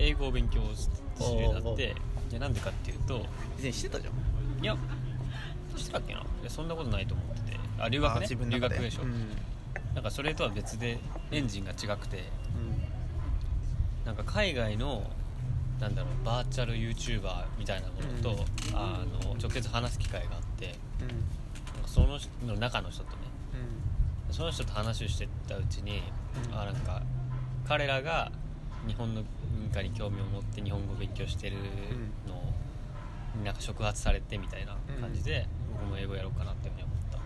英語を勉強するようになって。いやなんでかっていうと。以前してたじゃん。いやしてたっけな？いやそんなことないと思ってて。あ留学ね。留学でしょ、うん。なんかそれとは別でエンジンが違くて。うん。なんか海外のなんだろうバーチャル YouTuber みたいなものと、あの直接話す機会があって。うん。なんかその人の中の人とね。うん。その人と話をしてったうちに、うん。あなんか彼らが日本の文化に興味を持って日本語を勉強してるのを、なんか触発されてみたいな感じで、僕も英語やろうかなっていうふうに思った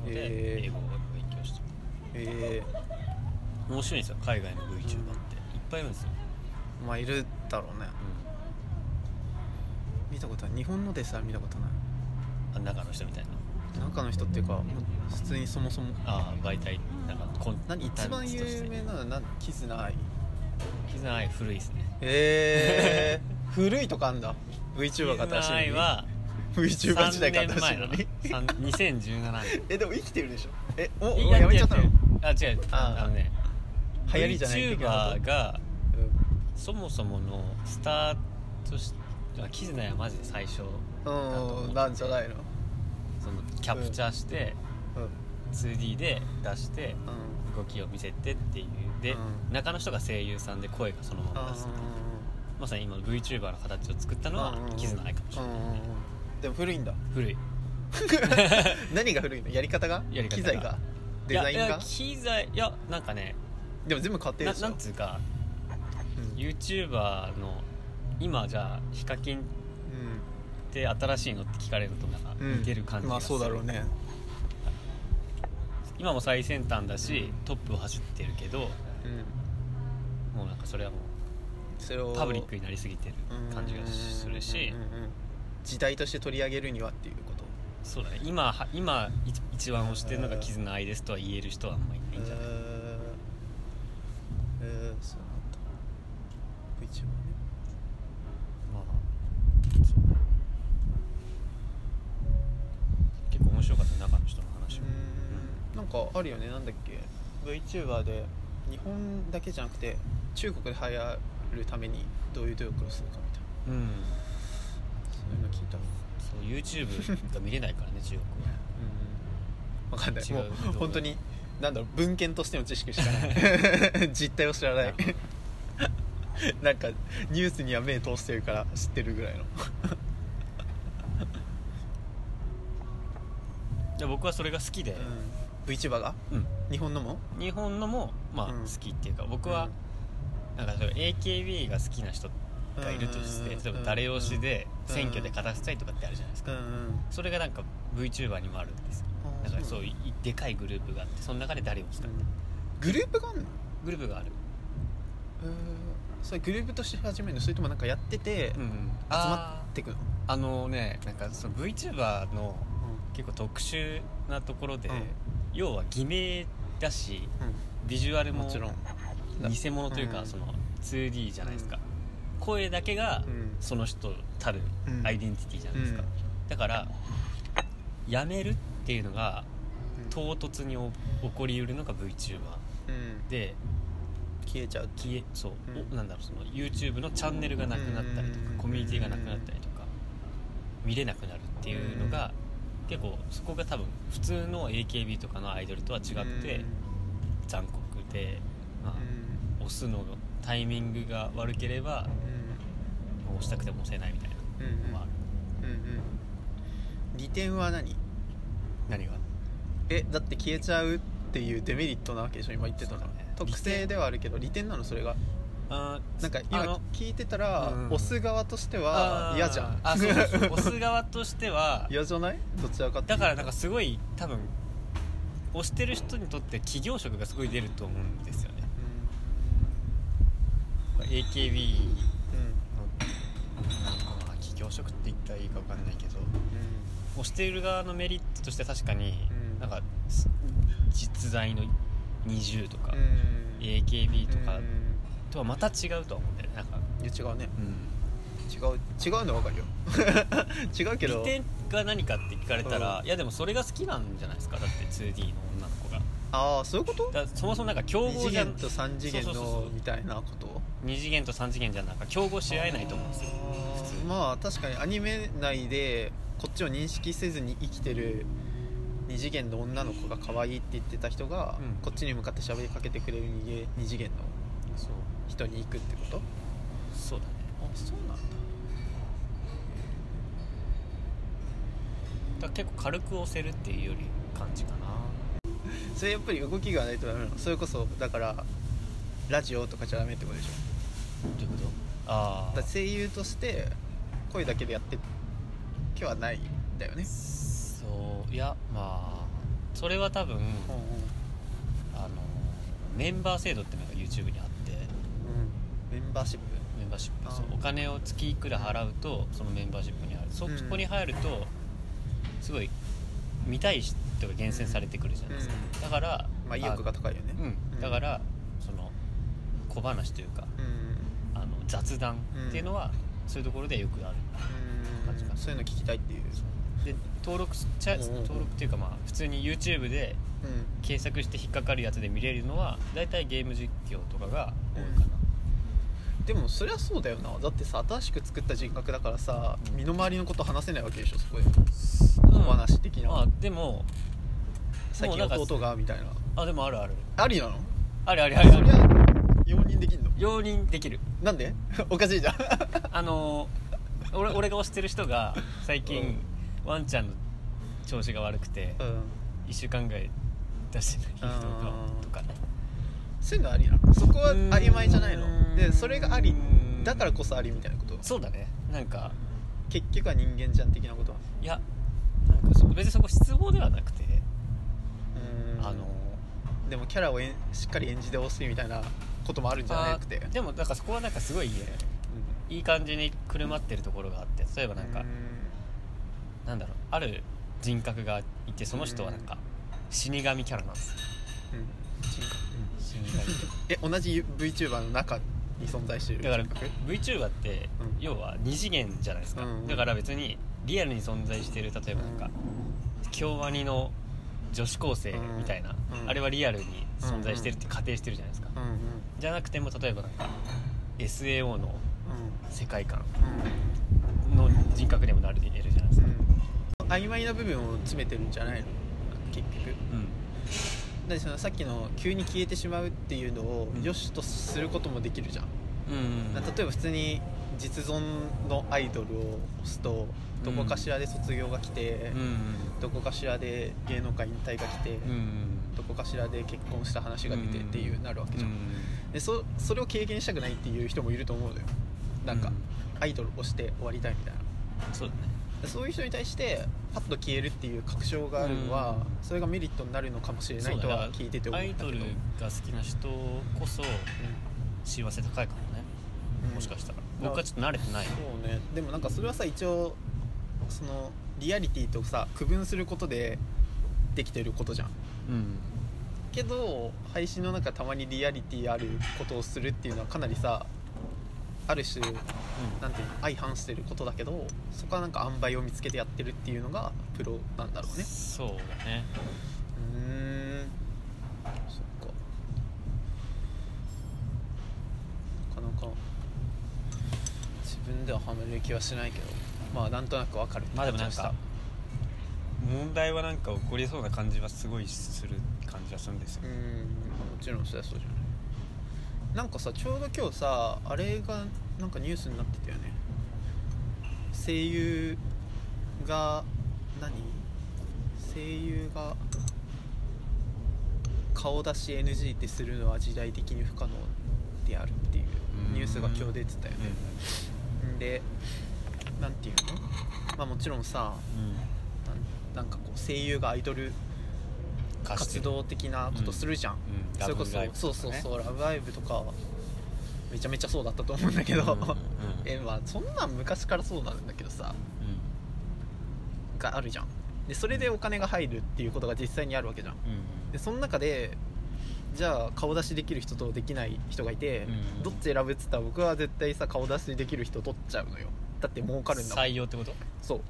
ので、へー。英語を勉強して。え面白いんですよ海外の VTuber って、いっぱいいるんですよ、ー、まあいるだろうね。見たことない。日本のでさ見たことない。うん、あ中の人みたいな。中の人っていうか普通にそもそも。ああ媒体なんかコン何一番有名なのは何？キズナアイ古いですね。えー、古いとかあんだ。VTuber が新しいの VTuber 時代が3年新しいのに前のさん2017年。えでも生きてるでしょ？えおいもうやめちゃったの？あ違う。ああのね流行りじゃない VTuber がそもそものスタートしあキズナやマジで最初うん、うん、なんじゃないの？そのキャプチャーしてうん。2D で出してうん。動きを見せてっていうで、うん。中の人が声優さんで声がそのまま出すまさに今の VTuber の形を作ったのはうんキズナ愛かもしれない、うんうんうん。でも古いんだ。古い。何が古いの？やり方が？やり方が。機材が？デザインが？いや機材いやなんかねでも全部買ってるなでしょ。なんつうかうん。YouTuber の今じゃあヒカキンって新しいのって聞かれるとなんかうん。似てる感じまあがする、そうだろうね。今も最先端だしトップを走ってるけどうんもうなんかそれはもそれをうパブリックになりすぎてる感じがするし。時代として取り上げるにはっていうこと。そうだね。今は今い一番推してるのが「絆愛です」とは言える人はあんまりいないんじゃない、えーえー、そうなんだ。VTuber ねまあ。そう結構面白かった中の人の話も。うーん。なんかあるよね。なんだっけ。VTuber で日本だけじゃなくて中国で流行るためにどういう努力をするかみたいな。うん、うん、そういうの聞いた。のそう YouTube が見れないからね中国は。うん。分かんない。も違う本当になんだろう文献としての知識しかない。実態を知らない。なんかニュースには目通してるから知ってるぐらいの。で僕はそれが好きで、VTuber が？うん。日本のも？日本のもまあうん。好きっていうか僕はなんかそれ AKB が好きな人がいるとしてうん。例えば誰推しでうん。選挙で勝たせたいとかってあるじゃないですか。それがなんか VTuber にもあるんですよ。あーだからそういうでかいグループがあってその中で誰を推すかグループがあんの？グループがある。えー。それグループとして始めるの？それともなんかやっててうん集まってくの？あのねなんかその VTuber の結構特殊なところで、うん要は偽名だしうん。ビジュアルももちろん。偽物というか、うん。その 2D じゃないですか、声だけがうん。その人たるうん。アイデンティティじゃないですか、だからやめるっていうのが唐突にお起こりうるのが VTuber うん。で消えちゃう消えそう、うなんだろうその YouTube のチャンネルがなくなったりとかうん。コミュニティがなくなったりとか見れなくなるっていうのが結構そこが多分普通の AKB とかのアイドルとは違って残酷で、まあうん。押すのタイミングが悪ければうん。押したくても押せないみたいなうんのもある、うんうん。利点は何？何が？えだって消えちゃうっていうデメリットなわけでしょ今言ってたの、ね。特性ではあるけど利点なのそれが？あーなんかあ今の？聞いてたら、うん。押す側としては嫌じゃん。あそうそうそう。押す側としては嫌じゃない？どちらかって？いうとだからなんかすごい多分押してる人にとって企業色がすごい出ると思うんですよね。AKB のまあ企業色って言ったらいいか分かんないけど押している側のメリットとして確かに、うん。なんかす実在の20とか、うん。うん AKB とかうんとはまた違うとは思うんだよねなんか、いや違うね。うん、違う違うの分かるよ。違うけど。利点が何かって聞かれたら、うん。いやでもそれが好きなんじゃないですか。だって 2D の女の子が。ああそういうこと？だそもそもなんか競2次合じゃ元と3次元そうそうそうそう。のみたいなこと？2次元と3次元じゃなんか競合し合えないと思うんですよ。あー。普通。まあ確かにアニメ内でこっちを認識せずに生きてる二次元の女の子が可愛いって言ってた人が、うん。こっちに向かって喋りかけてくれる二次二次元の。そう人に行くってこと？そうだね。あそうなんだ。だ結構軽く押せるっていうより感じかな。それやっぱり動きがないとダメなの？それこそだからラジオとかじゃダメってことでしょ？どういうこと？あだから声優として声だけでやって今日はないんだよね？あそう。いやまあそれは多分うんうん。あのメンバー制度っていうのが YouTube にあメンバーシップ。メンバーシップ。そうお金を月いくら払うとそのメンバーシップに入る。そ,、うん。そこに入るとすごい見たい人が厳選されてくるじゃないですか、うん。だからまあ意欲が高いよね。うん、だからその小話というかうん。あの雑談っていうのは、そういうところでよくある。感じかな。そういうの聞きたいっていう。で登録しちゃ登録っていうかまあ普通に YouTube でうん。検索して引っかかるやつで見れるのは大体ゲーム実況とかが多いかな、でもそりゃそうだよな。だってさ新しく作った人格だからさ、うん。身の回りのこと話せないわけでしょそこでうん。小話的な、まあでも最近弟がみたいな。あでもあるある。ありなの？あるある。あるありゃ容認できんの？容認できる。なんで？おかしいじゃん。あの俺俺が推してる人が最近、ワンちゃんの調子が悪くて、うん。1週間ぐらい出してない人とかねそういうのありなの？そこは曖昧じゃないの？でそれがありだからこそありみたいなこと？そうだね。なんか結局は人間じゃん的なこといやなんかそ別にそこ失望ではなくて、うーん。あのでもキャラをしっかり演じてほしいみたいなこともあるんじゃなくて？あでもなんかそこはなんかすごいね。いい感じにくるまってるところがあって例えばなんか、なんだろうある人格がいてその人はなんか死神キャラなんですよ。うん。うん死神。え同じ VTuber の中に存在してるだから VTuber ってうん。要は二次元じゃないですか、うんだから別にリアルに存在してる例えばなんか京アニの女子高生みたいな、うん。あれはリアルに存在してるって仮定してるじゃないですか、うんうんじゃなくても例えばなんか SAO の世界観の人格でもなる得るじゃないですか、うん。曖昧な部分を詰めてるんじゃないの？結局。うんだってそのさっきの急に消えてしまうっていうのをうん。良しとすることもできるじゃん、うん例えば普通に実存のアイドルを推すとどこかしらで卒業が来て、うんどこかしらで芸能界引退が来て、うんうん。どこかしらで結婚した話が出てっていうなるわけじゃん、うんでそそれを経験したくないっていう人もいると思うのよ。なんか、うアイドルをして終わりたいみたいな。そうだね。でそういう人に対してパッと消えるっていう確証があるのは、うん。それがメリットになるのかもしれないとは聞いてて思アったけど。イドルが好きな人こそ幸せ高いかもね、うんもしかしたら。うん。僕はちょっと慣れてない。そうね。でもなんかそれはさ一応そのリアリティとさ区分することでできてることじゃん。うん。けど配信の中たまにリアリティあることをするっていうのはかなりさある種なんていうの相反してることだけどそこはなんか塩梅を見つけてやってるっていうのがプロなんだろうね。そうだね。うーん。そっか。なかなか自分ではハマる気はしないけど。まあなんとなくわかる。まあでもなんか問題はなんか起こりそうな感じはすごいする感じはするんですよ。うーん。もちろんそりゃそうじゃないなんかさちょうど今日さあれがなんかニュースになってたよね。声優が何？声優が顔出し NG ってするのは時代的に不可能であるっていうニュースが今日出てたよね。ん。でなんていうの？まあもちろんさうんなんかこう声優がアイドル活動的なことするじゃん、うん。それこそ、そうそうそう「ラブライブ!」とかめちゃめちゃそうだったと思うんだけど、うんうんうん。えまあそんなん昔からそうなんだけどさ。があるじゃん。でそれでお金が入るっていうことが実際にあるわけじゃん。でその中でじゃあ顔出しできる人とできない人がいて、うんどっち選ぶっつったら僕は絶対さ顔出しできる人取っちゃうのよ。だって儲かるんだもん。採用ってこと？そう。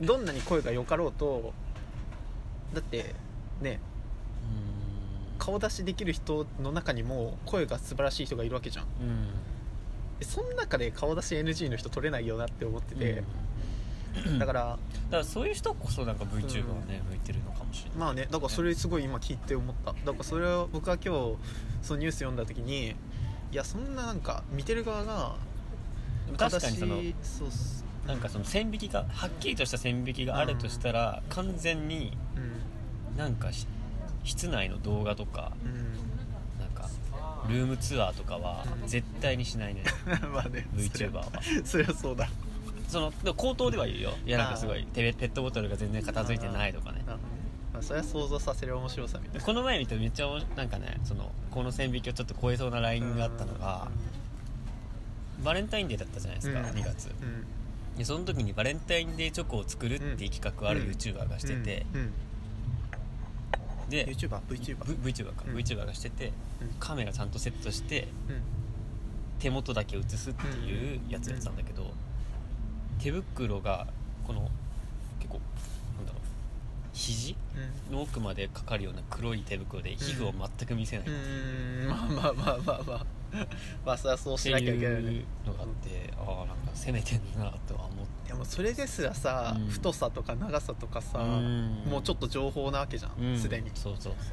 どんなに声がよかろうとだってね。顔出しできる人の中にも声が素晴らしい人がいるわけじゃん。うん。えその中で顔出し NG の人取れないよなって思ってて、うん。だからだからそういう人こそなんか VTuber はね、向いてるのかもしれない。まあねだからそれすごい今聞いて思った。だからそれを僕は今日そのニュース読んだ時にいやそんななんか見てる側が確かにそのそうなんかその線引きがはっきりとした線引きがあるとしたら、完全にうんなんかし室内の動画とかうんなんかルームツアーとかはうん。絶対にしないね。まあね VTuber は。そりゃそうだ。そのでも口頭では言うよ。いやなんかすごあいペペットボトルが全然片付いてないとかね。まあそれは想像させる面白さみたいな。この前見てめっちゃなんかねそのこの線引きをちょっと超えそうなラインがあったのがバレンタインデーだったじゃないですか、うん。2月。うん。でその時にバレンタインデーチョコを作るっていう企画をあるうん。YouTuber がしてて、うん。うんで YouTuber VTuber V- VTuber か、うん。VTuber がしててうん。カメラちゃんとセットしてうん。手元だけ映すっていうやつやってたんだけど、手袋がこの結構なんだろう肘？うん。の奥までかかるような黒い手袋で皮膚を全く見せない、う。ーん。まあまあまあまあまあ まあそれはそうしなきゃいけないのがあって、ああなんか攻めてんなとは思って。でもそれですらさ、うん。太さとか長さとかさ、うん。もうちょっと情報なわけじゃうん。んすで、に。そうそうそう。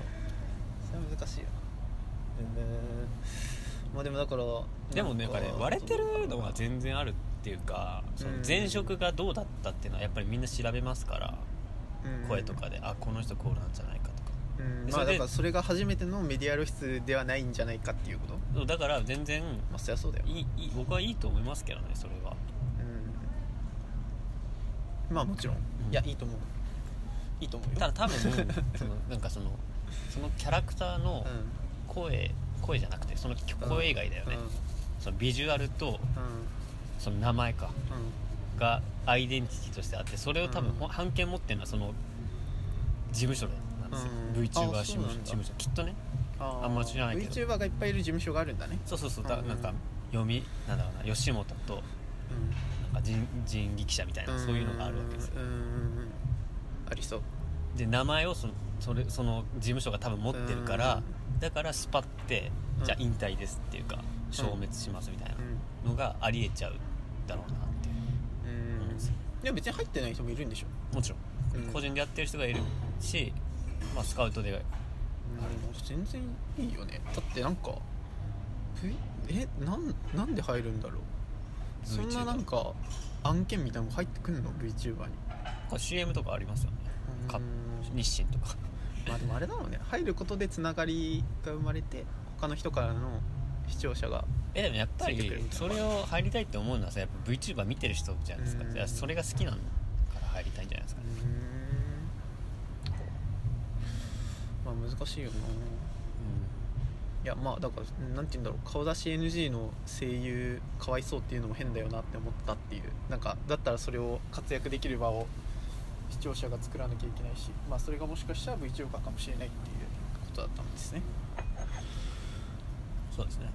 それは難しいよな。えーまあでもだからでもねやっぱね割れてるのは全然あるっていうかそのうん。前職がどうだったっていうのはやっぱりみんな調べますから、声とかであこの人こうなんじゃないかとかうん。まあだからそれが初めてのメディア露出ではないんじゃないかっていうこと？そうだから全然まあそりゃそうだよ。いいいい僕はいいと思いますけどねそれは。うん。まあもちろん、ん。いやいいと思う。いいと思うよ。ただ多分 そのなんかそのそのキャラクターのうん。声声じゃなくてその声以外だよね、うん。そのビジュアルとうん。その名前か。うん。がアイデンティティとしてあってそれを多分、うん。ほ版権持ってるのはその事務所なんですよ、うん。VTuber あ事務所事務所。きっとね。あんま知らないけど。VTuber がいっぱいいる事務所があるんだね。そうそうそう。だうんなんか読みなんだろうな。吉本となんか人人力車みたいなそういうのがあるわけですよ。うんうんうんうん。ありそう。で名前をそのそれその事務所が多分持ってるからうんだからスパってうん。じゃあ引退ですっていうか消滅しますみたいなのがありえちゃうだろうなっていう。うん。思うんでも別に入ってない人もいるんでしょ？もちろん。うん。個人でやってる人がいるし、まあ、スカウトで。あれも全然いいよね。だってなんかふえなんなんで入るんだろう。そんななんか案件みたいなの入ってくんの？VTuber に。これ CM とかありますよね。かうん。日清とか。まあでもあれだろうね。入ることでつながりが生まれて他の人からの視聴者がえでもやっぱりそれを入りたいって思うのはさやっぱ VTuber 見てる人じゃないですか。それが好きなのから入りたいんじゃないですかまあ難しいよな。いやまあだから何て言うんだろう。顔出し NG の声優かわいそうっていうのも変だよなって思ったっていう。なんかだったらそれを活躍できる場を視聴者が作らなきゃいけないし。まあそれがもしかしたら VTuber かもしれないっていうことだったんですね。そうですね。